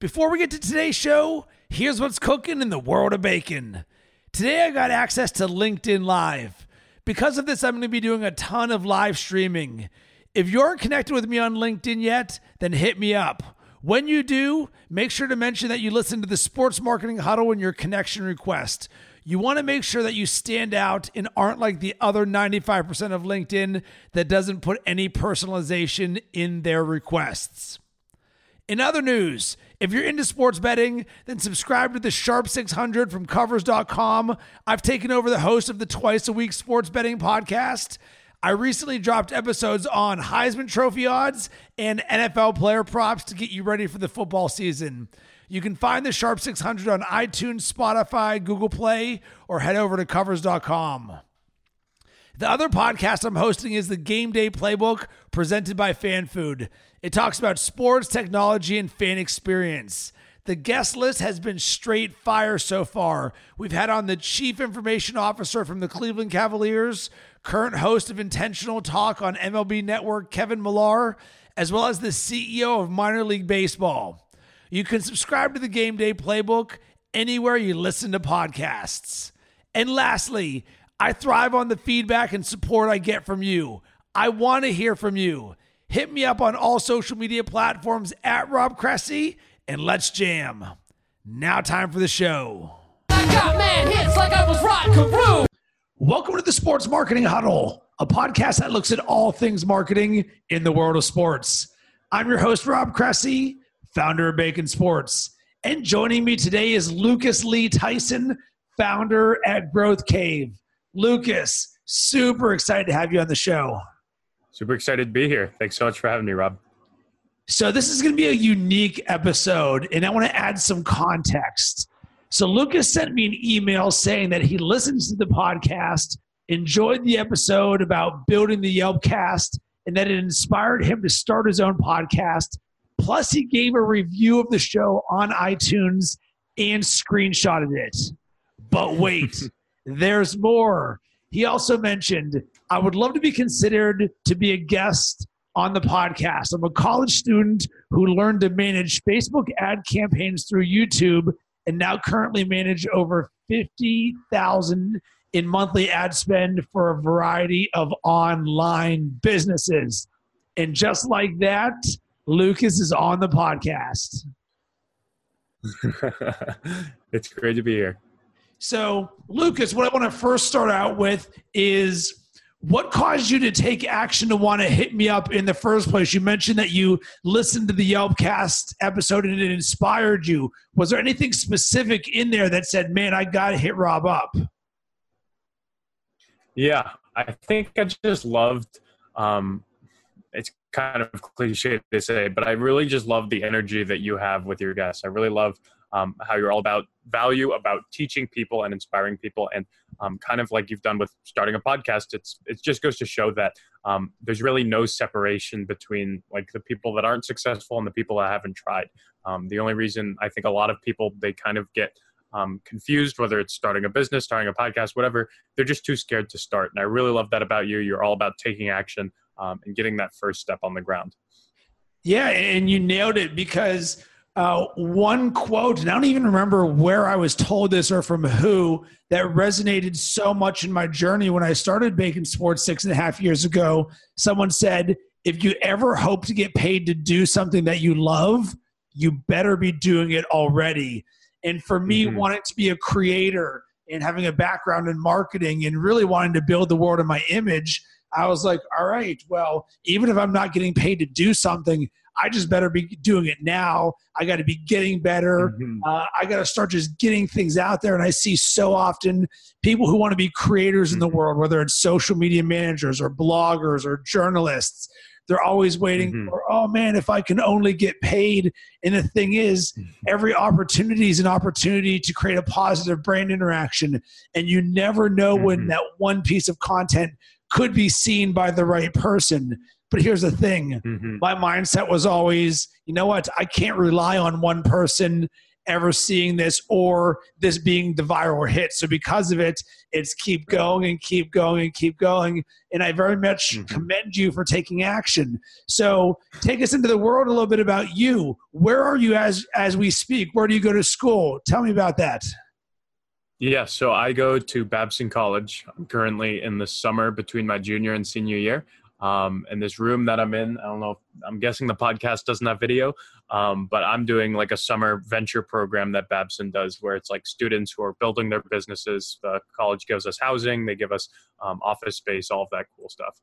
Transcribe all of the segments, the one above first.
Before we get to today's show, here's what's cooking in the world of bacon. Today I got access to LinkedIn Live. Because of this, I'm going to be doing a ton of live streaming. If you aren't connected with me on LinkedIn yet, then hit me up. When you do, make sure to mention that you listen to the Sports Marketing Huddle in your connection request. You want to make sure that you stand out and aren't like the other 95% of LinkedIn that doesn't put any personalization in their requests. In other news, if you're into sports betting, then subscribe to the Sharp 600 from covers.com. I've taken over the host of the twice a week sports betting podcast. I recently dropped episodes on Heisman Trophy odds and NFL player props to get you ready for the football season. You can find the Sharp 600 on iTunes, Spotify, Google Play, or head over to covers.com. The other podcast I'm hosting is the Game Day Playbook presented by FanFood. It talks about sports, technology, and fan experience. The guest list has been straight fire so far. We've had on the Chief Information Officer from the Cleveland Cavaliers, current host of Intentional Talk on MLB Network, Kevin Millar, as well as the CEO of Minor League Baseball. You can subscribe to the Game Day Playbook anywhere you listen to podcasts. And lastly, I thrive on the feedback and support I get from you. I want to hear from you. Hit me up on all social media platforms at Rob Cressy and let's jam. Now, time for the show. I got man hits like I was Rod Carew. Welcome to the Sports Marketing Huddle, a podcast that looks at all things marketing in the world of sports. I'm your host, Rob Cressy, founder of Bacon Sports. And joining me today is Lucas Lee Tyson, founder at Growth Cave. Lucas, super excited to have you on the show. Super excited to be here. Thanks so much for having me, Rob. So, this is going to be a unique episode, and I want to add some context. So, Lucas sent me an email saying that he listens to the podcast, enjoyed the episode about building the Yelp cast, and that it inspired him to start his own podcast. Plus, he gave a review of the show on iTunes and screenshotted it. But wait, there's more. He also mentioned, I would love to be considered to be a guest on the podcast. I'm a college student who learned to manage Facebook ad campaigns through YouTube and now currently manage over 50,000 in monthly ad spend for a variety of online businesses. And just like that, Lucas is on the podcast. it's great to be here. So, Lucas, what I want to first start out with is what caused you to take action to want to hit me up in the first place? You mentioned that you listened to the Yelp cast episode and it inspired you. Was there anything specific in there that said, man, I got to hit Rob up? Yeah, I think I just loved, um, it's kind of cliche to say, but I really just love the energy that you have with your guests. I really love um, how you're all about value, about teaching people and inspiring people, and um, kind of like you've done with starting a podcast. It's it just goes to show that um, there's really no separation between like the people that aren't successful and the people that haven't tried. Um, the only reason I think a lot of people they kind of get um, confused whether it's starting a business, starting a podcast, whatever. They're just too scared to start, and I really love that about you. You're all about taking action um, and getting that first step on the ground. Yeah, and you nailed it because uh, one quote, and I don't even remember where I was told this or from who, that resonated so much in my journey when I started Bacon Sports six and a half years ago. Someone said, If you ever hope to get paid to do something that you love, you better be doing it already. And for me, mm-hmm. wanting to be a creator and having a background in marketing and really wanting to build the world of my image, I was like, all right, well, even if I'm not getting paid to do something, I just better be doing it now. I got to be getting better. Mm-hmm. Uh, I got to start just getting things out there. And I see so often people who want to be creators mm-hmm. in the mm-hmm. world, whether it's social media managers or bloggers or journalists, they're always waiting mm-hmm. for, oh man, if I can only get paid. And the thing is, mm-hmm. every opportunity is an opportunity to create a positive brand interaction. And you never know when mm-hmm. that one piece of content could be seen by the right person. But here's the thing mm-hmm. my mindset was always, you know what? I can't rely on one person ever seeing this or this being the viral hit. So because of it, it's keep going and keep going and keep going. And I very much mm-hmm. commend you for taking action. So take us into the world a little bit about you. Where are you as as we speak? Where do you go to school? Tell me about that. Yeah, so I go to Babson College. I'm currently in the summer between my junior and senior year. Um, and this room that I'm in, I don't know, if, I'm guessing the podcast doesn't have video, um, but I'm doing like a summer venture program that Babson does where it's like students who are building their businesses. The college gives us housing, they give us um, office space, all of that cool stuff.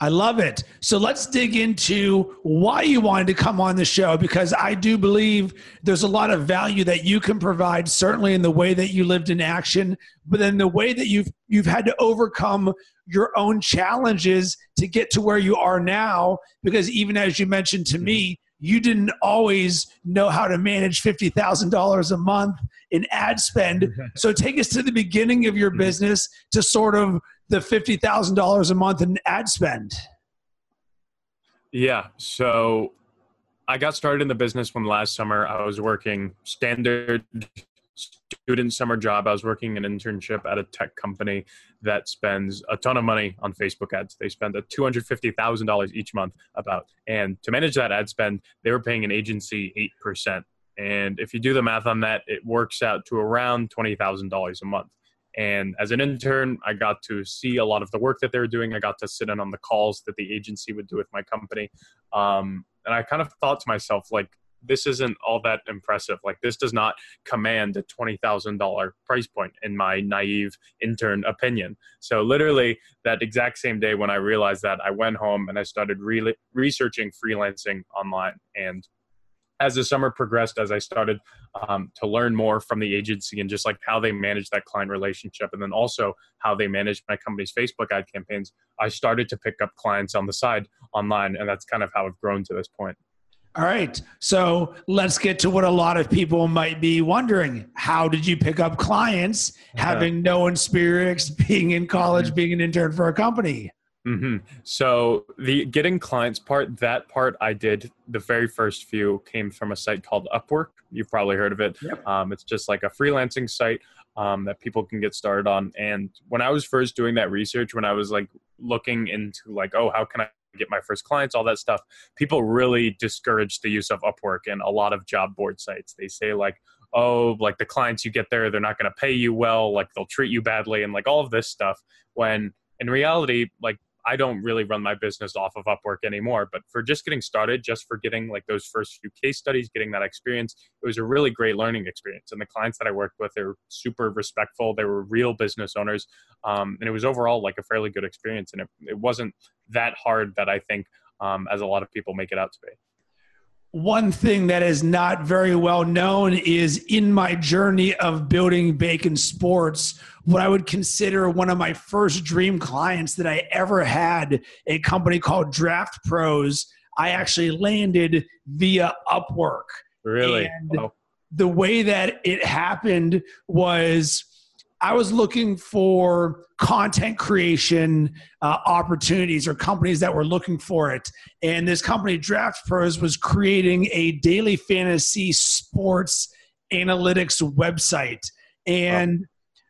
I love it. So let's dig into why you wanted to come on the show because I do believe there's a lot of value that you can provide certainly in the way that you lived in action, but then the way that you've you've had to overcome your own challenges to get to where you are now because even as you mentioned to me, you didn't always know how to manage $50,000 a month in ad spend. so take us to the beginning of your business to sort of the $50,000 a month in ad spend? Yeah. So I got started in the business when last summer I was working standard student summer job. I was working an internship at a tech company that spends a ton of money on Facebook ads. They spend a $250,000 each month about. And to manage that ad spend, they were paying an agency 8%. And if you do the math on that, it works out to around $20,000 a month. And as an intern, I got to see a lot of the work that they were doing. I got to sit in on the calls that the agency would do with my company. Um, and I kind of thought to myself, like, this isn't all that impressive. Like, this does not command a $20,000 price point, in my naive intern opinion. So, literally, that exact same day when I realized that, I went home and I started re- researching freelancing online. And as the summer progressed, as I started um, to learn more from the agency and just like how they manage that client relationship, and then also how they manage my company's Facebook ad campaigns, I started to pick up clients on the side online, and that's kind of how I've grown to this point. All right. So let's get to what a lot of people might be wondering. How did you pick up clients having no experience being in college, mm-hmm. being an intern for a company? Mm-hmm. So the getting clients part, that part I did the very first few came from a site called Upwork. You've probably heard of it. Yep. Um, it's just like a freelancing site um, that people can get started on. And when I was first doing that research, when I was like looking into like, oh, how can I get my first clients, all that stuff, people really discourage the use of Upwork and a lot of job board sites. They say like, oh, like the clients you get there, they're not going to pay you well, like they'll treat you badly, and like all of this stuff. When in reality, like I don't really run my business off of Upwork anymore. But for just getting started, just for getting like those first few case studies, getting that experience, it was a really great learning experience. And the clients that I worked with, they were super respectful. They were real business owners. Um, and it was overall like a fairly good experience. And it, it wasn't that hard that I think um, as a lot of people make it out to be one thing that is not very well known is in my journey of building bacon sports what i would consider one of my first dream clients that i ever had a company called draft pros i actually landed via upwork really oh. the way that it happened was I was looking for content creation uh, opportunities or companies that were looking for it. And this company, Draft Pros, was creating a daily fantasy sports analytics website. And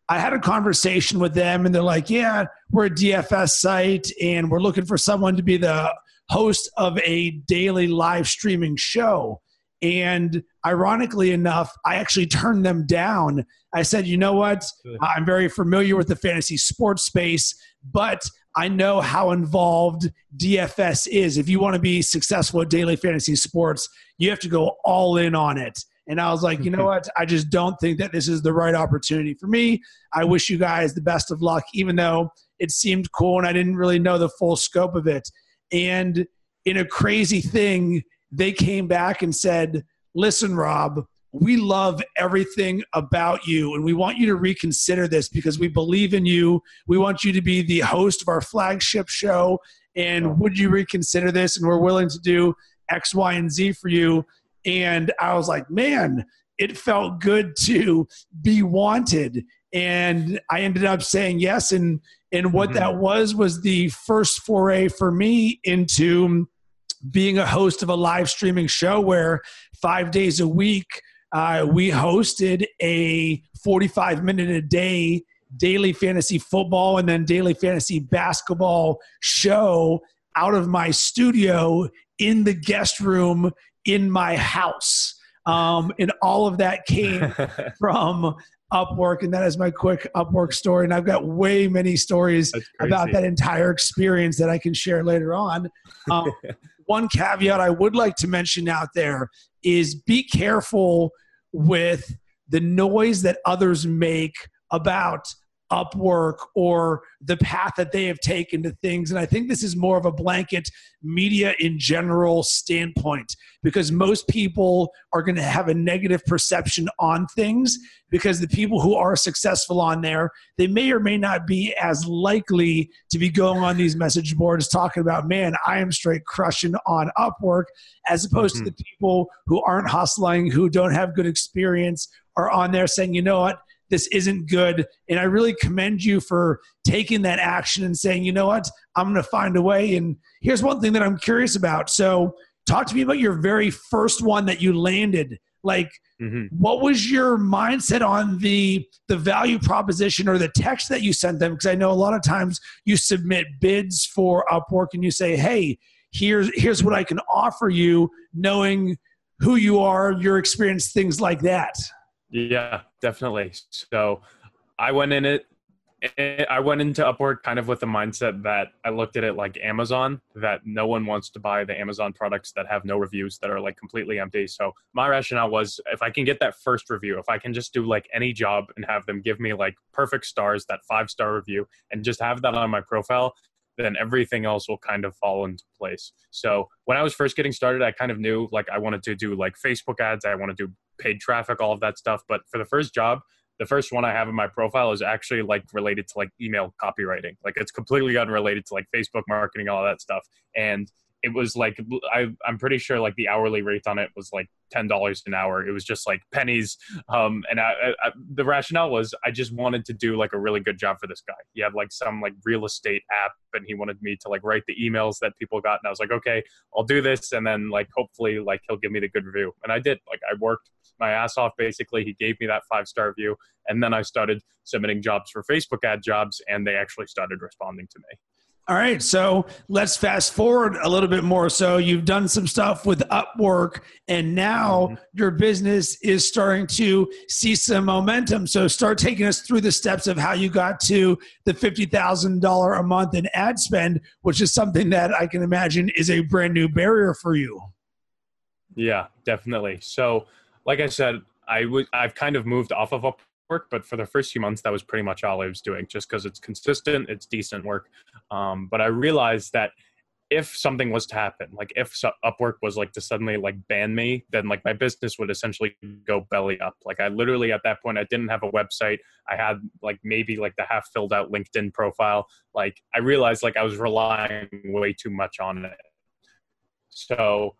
I had a conversation with them, and they're like, Yeah, we're a DFS site, and we're looking for someone to be the host of a daily live streaming show. And ironically enough, I actually turned them down. I said, you know what? I'm very familiar with the fantasy sports space, but I know how involved DFS is. If you want to be successful at daily fantasy sports, you have to go all in on it. And I was like, you know what? I just don't think that this is the right opportunity for me. I wish you guys the best of luck, even though it seemed cool and I didn't really know the full scope of it. And in a crazy thing, they came back and said, listen, Rob, we love everything about you and we want you to reconsider this because we believe in you. We want you to be the host of our flagship show. And would you reconsider this? And we're willing to do X, Y, and Z for you. And I was like, man, it felt good to be wanted. And I ended up saying yes. And and what mm-hmm. that was was the first foray for me into being a host of a live streaming show where five days a week uh, we hosted a 45 minute a day daily fantasy football and then daily fantasy basketball show out of my studio in the guest room in my house. Um, and all of that came from Upwork, and that is my quick Upwork story. And I've got way many stories about that entire experience that I can share later on. Um, one caveat I would like to mention out there is be careful with the noise that others make about Upwork or the path that they have taken to things. And I think this is more of a blanket media in general standpoint because most people are going to have a negative perception on things because the people who are successful on there, they may or may not be as likely to be going on these message boards talking about, man, I am straight crushing on Upwork, as opposed mm-hmm. to the people who aren't hustling, who don't have good experience, are on there saying, you know what? This isn't good. And I really commend you for taking that action and saying, you know what, I'm going to find a way. And here's one thing that I'm curious about. So, talk to me about your very first one that you landed. Like, mm-hmm. what was your mindset on the the value proposition or the text that you sent them? Because I know a lot of times you submit bids for Upwork and you say, hey, here's here's what I can offer you, knowing who you are, your experience, things like that. Yeah, definitely. So I went in it. Eh, I went into Upwork kind of with the mindset that I looked at it like Amazon, that no one wants to buy the Amazon products that have no reviews that are like completely empty. So my rationale was if I can get that first review, if I can just do like any job and have them give me like perfect stars, that five star review, and just have that on my profile, then everything else will kind of fall into place. So when I was first getting started, I kind of knew like I wanted to do like Facebook ads, I want to do paid traffic, all of that stuff. But for the first job, the first one I have in my profile is actually like related to like email copywriting. Like it's completely unrelated to like Facebook marketing, all that stuff. And it was like I, I'm pretty sure like the hourly rate on it was like ten dollars an hour. It was just like pennies. Um, and I, I, the rationale was I just wanted to do like a really good job for this guy. He had like some like real estate app, and he wanted me to like write the emails that people got. And I was like, okay, I'll do this, and then like hopefully like he'll give me the good review. And I did. Like I worked my ass off. Basically, he gave me that five star review, and then I started submitting jobs for Facebook ad jobs, and they actually started responding to me. All right, so let's fast forward a little bit more. So you've done some stuff with Upwork, and now mm-hmm. your business is starting to see some momentum. So start taking us through the steps of how you got to the fifty thousand dollar a month in ad spend, which is something that I can imagine is a brand new barrier for you. Yeah, definitely. So, like I said, I would I've kind of moved off of work, but for the first few months, that was pretty much all I was doing, just because it's consistent, it's decent work. Um, but I realized that if something was to happen, like if Upwork was like to suddenly like ban me, then like my business would essentially go belly up. Like I literally at that point I didn't have a website. I had like maybe like the half filled out LinkedIn profile. Like I realized like I was relying way too much on it. So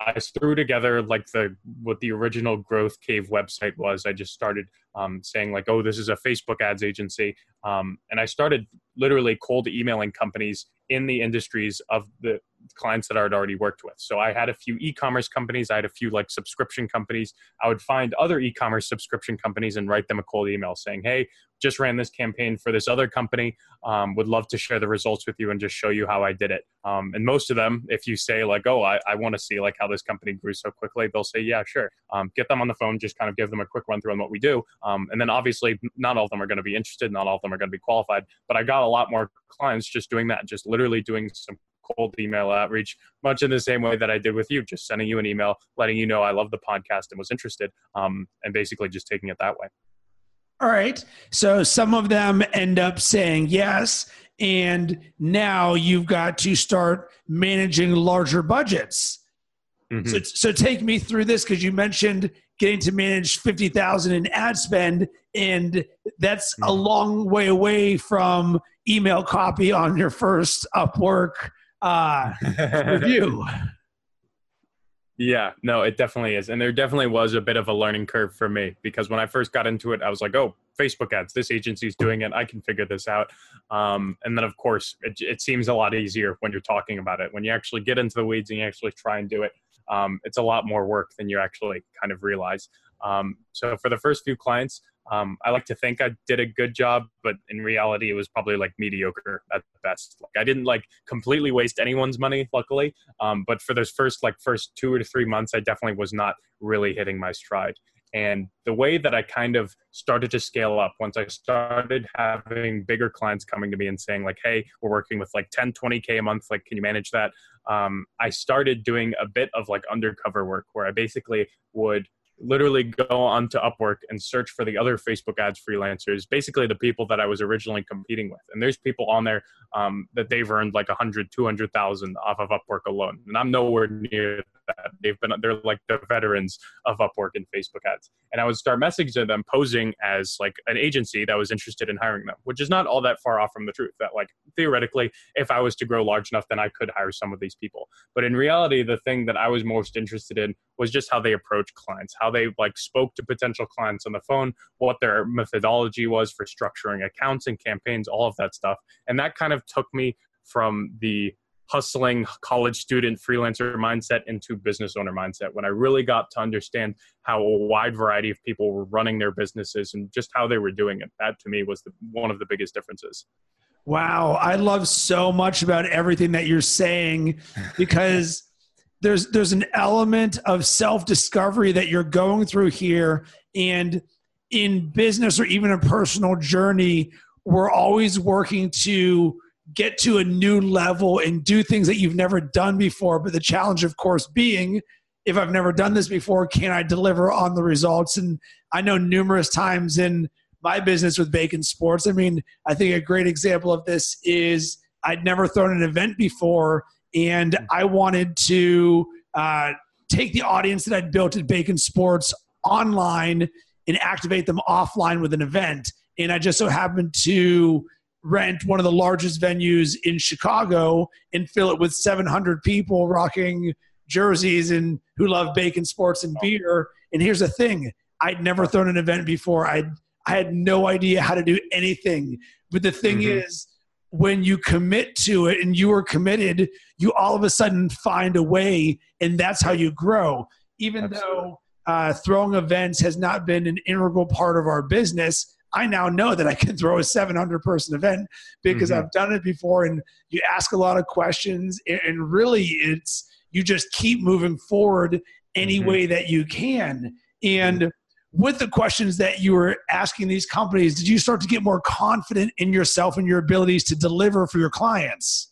I threw together like the what the original Growth Cave website was. I just started um, saying like, "Oh, this is a Facebook ads agency," um, and I started literally cold emailing companies in the industries of the clients that I had already worked with. So I had a few e-commerce companies, I had a few like subscription companies. I would find other e-commerce subscription companies and write them a cold email saying, "Hey, just ran this campaign for this other company. Um, would love to share the results with you and just show you how I did it." Um, and most of them, if you say like, "Oh, I, I want to see like how this company grew so quickly," they'll say, "Yeah, sure." Um, get them on the phone, just kind of give them a quick run through on what we do, um, and then obviously not all of them are going to be interested, not all of them are going to be qualified. But I got a lot more clients just doing that, just literally doing some cold email outreach, much in the same way that I did with you, just sending you an email, letting you know I love the podcast and was interested, um, and basically just taking it that way. All right. So some of them end up saying yes. And now you've got to start managing larger budgets. Mm-hmm. So, so take me through this because you mentioned getting to manage 50,000 in ad spend and that's mm-hmm. a long way away from email copy on your first Upwork uh, review. Yeah, no, it definitely is. And there definitely was a bit of a learning curve for me because when I first got into it, I was like, oh, Facebook ads, this agency's doing it. I can figure this out. Um, and then, of course, it, it, seems a lot easier when you're talking about it. When you actually get into the weeds and you actually try and do it, um, it's a lot more work than you actually kind of realize. Um, so for the first few clients, um, I like to think I did a good job, but in reality, it was probably like mediocre at best. Like I didn't like completely waste anyone's money, luckily. Um, but for those first like first two or three months, I definitely was not really hitting my stride. And the way that I kind of started to scale up once I started having bigger clients coming to me and saying, like, hey, we're working with like 10, 20K a month. Like, can you manage that? Um, I started doing a bit of like undercover work where I basically would literally go onto Upwork and search for the other Facebook ads freelancers, basically the people that I was originally competing with. And there's people on there um, that they've earned like 100, 200,000 off of Upwork alone. And I'm nowhere near that. They've been, they're like the veterans of Upwork and Facebook ads. And I would start messaging them posing as like an agency that was interested in hiring them, which is not all that far off from the truth that like theoretically, if I was to grow large enough, then I could hire some of these people. But in reality, the thing that I was most interested in was just how they approach clients, how they like spoke to potential clients on the phone, what their methodology was for structuring accounts and campaigns, all of that stuff. And that kind of took me from the hustling college student freelancer mindset into business owner mindset when I really got to understand how a wide variety of people were running their businesses and just how they were doing it. That to me was the, one of the biggest differences. Wow, I love so much about everything that you're saying because there's there's an element of self-discovery that you're going through here and in business or even a personal journey we're always working to get to a new level and do things that you've never done before but the challenge of course being if I've never done this before can I deliver on the results and I know numerous times in my business with Bacon Sports I mean I think a great example of this is I'd never thrown an event before and hmm. I wanted to uh, take the audience that I'd built at Bacon Sports online and activate them offline with an event. And I just so happened to rent one of the largest venues in Chicago and fill it with 700 people rocking jerseys and who love bacon sports and beer. And here's the thing I'd never thrown an event before. i I had no idea how to do anything. But the thing mm-hmm. is, when you commit to it and you are committed, you all of a sudden find a way, and that's how you grow. Even Absolutely. though uh, throwing events has not been an integral part of our business, I now know that I can throw a 700 person event because mm-hmm. I've done it before. And you ask a lot of questions, and really, it's you just keep moving forward any mm-hmm. way that you can. And with the questions that you were asking these companies, did you start to get more confident in yourself and your abilities to deliver for your clients?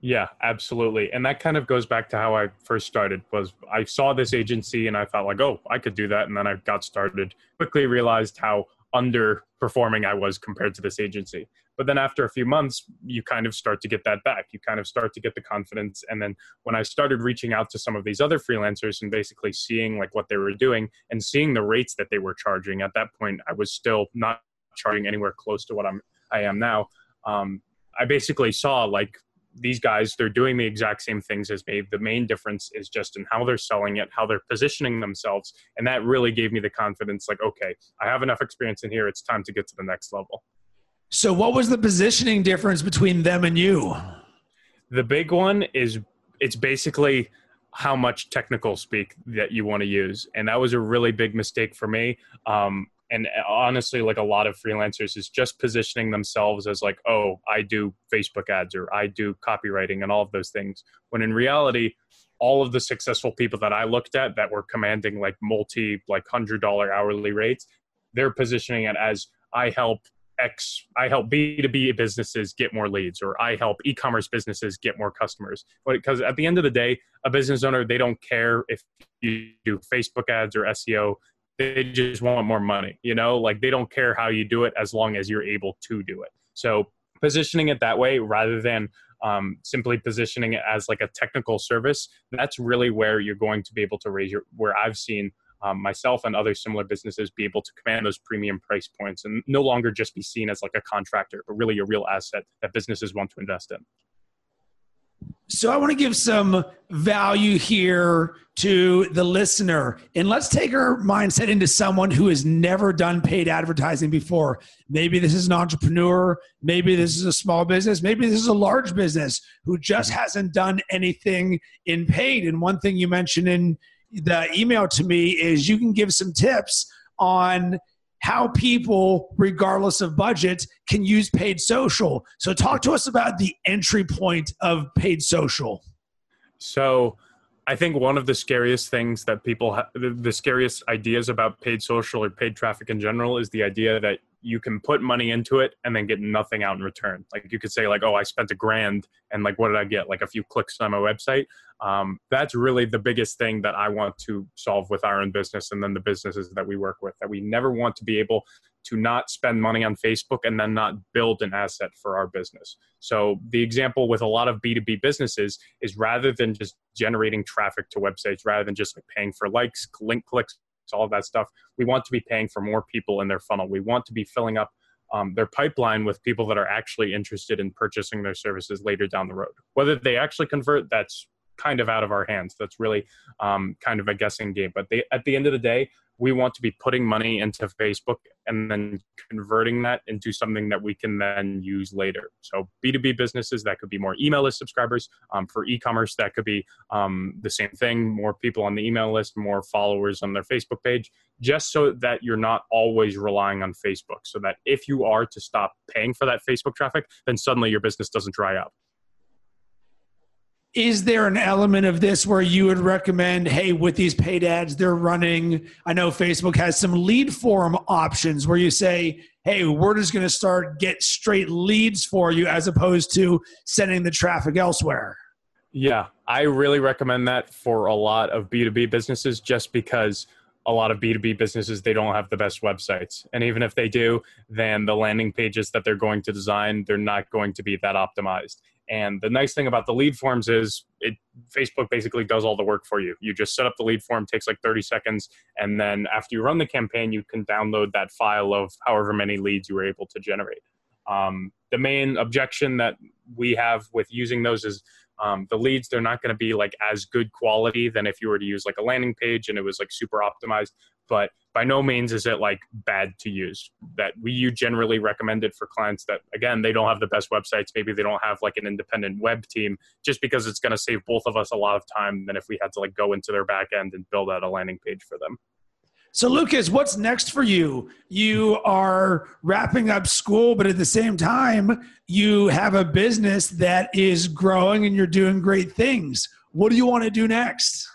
Yeah, absolutely. And that kind of goes back to how I first started was I saw this agency and I thought like, "Oh, I could do that." And then I got started. Quickly realized how underperforming I was compared to this agency. But then after a few months, you kind of start to get that back. You kind of start to get the confidence. And then when I started reaching out to some of these other freelancers and basically seeing like what they were doing and seeing the rates that they were charging, at that point, I was still not charging anywhere close to what I'm I am now. Um, I basically saw like these guys they're doing the exact same things as me the main difference is just in how they're selling it how they're positioning themselves and that really gave me the confidence like okay i have enough experience in here it's time to get to the next level so, what was the positioning difference between them and you? The big one is it's basically how much technical speak that you want to use, and that was a really big mistake for me. Um, and uh, honestly, like a lot of freelancers, is just positioning themselves as like, oh, I do Facebook ads or I do copywriting and all of those things. When in reality, all of the successful people that I looked at that were commanding like multi, like hundred dollar hourly rates, they're positioning it as I help X, I help B2B businesses get more leads, or I help e commerce businesses get more customers. Because at the end of the day, a business owner, they don't care if you do Facebook ads or SEO. They just want more money, you know, like they don't care how you do it as long as you're able to do it. So positioning it that way rather than um, simply positioning it as like a technical service, that's really where you're going to be able to raise your, where I've seen um, myself and other similar businesses be able to command those premium price points and no longer just be seen as like a contractor, but really a real asset that businesses want to invest in. So I want to give some value here to the listener. And let's take our mindset into someone who has never done paid advertising before. Maybe this is an entrepreneur, maybe this is a small business, maybe this is a large business who just hasn't done anything in paid. And one thing you mentioned in the email to me is you can give some tips on how people, regardless of budget, can use paid social. So, talk to us about the entry point of paid social. So, I think one of the scariest things that people, ha- the scariest ideas about paid social or paid traffic in general is the idea that you can put money into it and then get nothing out in return. Like you could say, like, oh, I spent a grand and like, what did I get? Like a few clicks on my website. Um, that's really the biggest thing that I want to solve with our own business and then the businesses that we work with. That we never want to be able to not spend money on Facebook and then not build an asset for our business. So the example with a lot of B2B businesses is rather than just generating traffic to websites, rather than just like paying for likes, link clicks, all of that stuff, we want to be paying for more people in their funnel. We want to be filling up um, their pipeline with people that are actually interested in purchasing their services later down the road. Whether they actually convert, that's kind of out of our hands. That's really um, kind of a guessing game. But they, at the end of the day, we want to be putting money into Facebook and then converting that into something that we can then use later. So B2B businesses, that could be more email list subscribers. Um, for e-commerce, that could be um, the same thing, more people on the email list, more followers on their Facebook page, just so that you're not always relying on Facebook. So that if you are to stop paying for that Facebook traffic, then suddenly your business doesn't dry up is there an element of this where you would recommend hey with these paid ads they're running? I know facebook has some lead form options where you say hey we're just going to start get straight leads for you as opposed to sending the traffic elsewhere. Yeah i really recommend that for a lot of b2b businesses just because a lot of b2b businesses they don't have the best websites. And even if they do then the landing pages that they're going to design they're not going to be that optimized and the nice thing about the lead forms is it Facebook basically does all the work for you. You just set up the lead form, takes like 30 seconds, and then after you run the campaign, you can download that file of however many leads you were able to generate. Um, the main objection that we have with using those is um, the leads they're not going to be like as good quality than if you were to use like a landing page and it was like super optimized but by no means is it like bad to use that we you generally recommend it for clients that again they don't have the best websites maybe they don't have like an independent web team just because it's going to save both of us a lot of time than if we had to like go into their back end and build out a landing page for them so, Lucas, what's next for you? You are wrapping up school, but at the same time, you have a business that is growing and you're doing great things. What do you want to do next?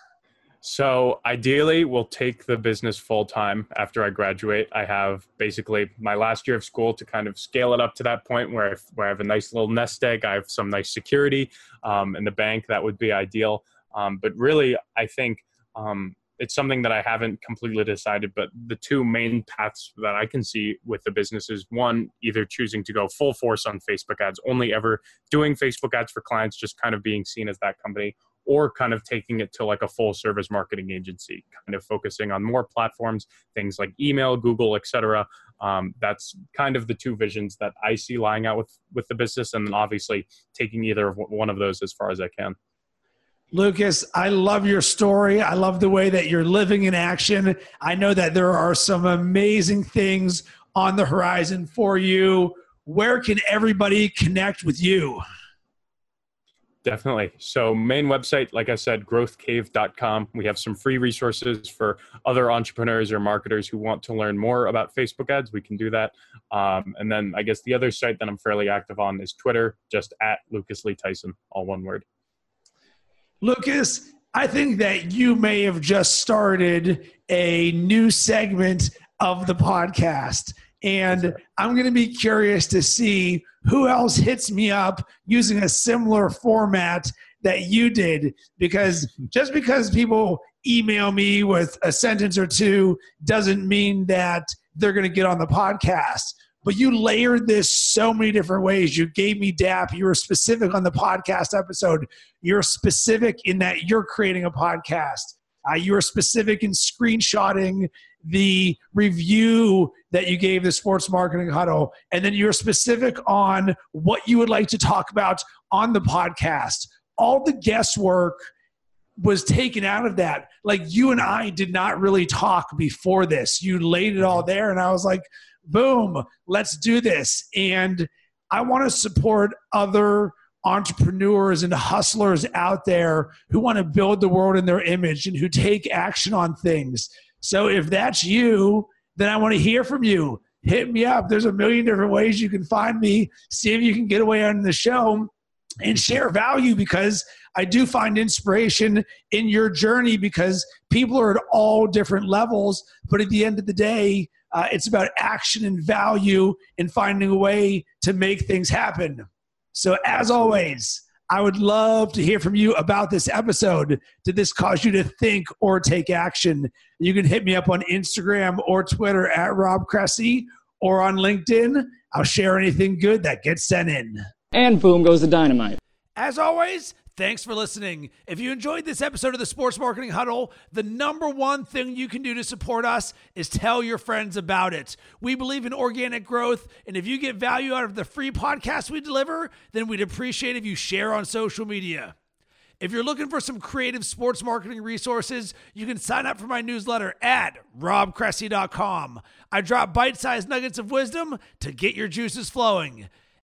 So, ideally, we'll take the business full time after I graduate. I have basically my last year of school to kind of scale it up to that point where I, where I have a nice little nest egg. I have some nice security um, in the bank. That would be ideal. Um, but really, I think um, it's something that I haven't completely decided, but the two main paths that I can see with the business is one, either choosing to go full force on Facebook ads, only ever doing Facebook ads for clients, just kind of being seen as that company, or kind of taking it to like a full service marketing agency, kind of focusing on more platforms, things like email, Google, etc. Um, that's kind of the two visions that I see lying out with with the business, and then obviously taking either of one of those as far as I can. Lucas, I love your story. I love the way that you're living in action. I know that there are some amazing things on the horizon for you. Where can everybody connect with you? Definitely. So, main website, like I said, growthcave.com. We have some free resources for other entrepreneurs or marketers who want to learn more about Facebook ads. We can do that. Um, and then I guess the other site that I'm fairly active on is Twitter, just at Lucas Lee Tyson, all one word. Lucas, I think that you may have just started a new segment of the podcast. And I'm going to be curious to see who else hits me up using a similar format that you did. Because just because people email me with a sentence or two doesn't mean that they're going to get on the podcast but you layered this so many different ways. You gave me DAP. You were specific on the podcast episode. You're specific in that you're creating a podcast. Uh, you were specific in screenshotting the review that you gave the sports marketing huddle. And then you're specific on what you would like to talk about on the podcast. All the guesswork was taken out of that. Like you and I did not really talk before this. You laid it all there. And I was like, boom, let's do this. And I want to support other entrepreneurs and hustlers out there who want to build the world in their image and who take action on things. So if that's you, then I want to hear from you. Hit me up. There's a million different ways you can find me. See if you can get away on the show and share value because I do find inspiration in your journey because people are at all different levels. But at the end of the day, uh, it's about action and value and finding a way to make things happen. So, as always, I would love to hear from you about this episode. Did this cause you to think or take action? You can hit me up on Instagram or Twitter at Rob Cressy or on LinkedIn. I'll share anything good that gets sent in. And boom goes the dynamite. As always, Thanks for listening. If you enjoyed this episode of the Sports Marketing Huddle, the number one thing you can do to support us is tell your friends about it. We believe in organic growth, and if you get value out of the free podcast we deliver, then we'd appreciate if you share on social media. If you're looking for some creative sports marketing resources, you can sign up for my newsletter at robcressy.com. I drop bite sized nuggets of wisdom to get your juices flowing.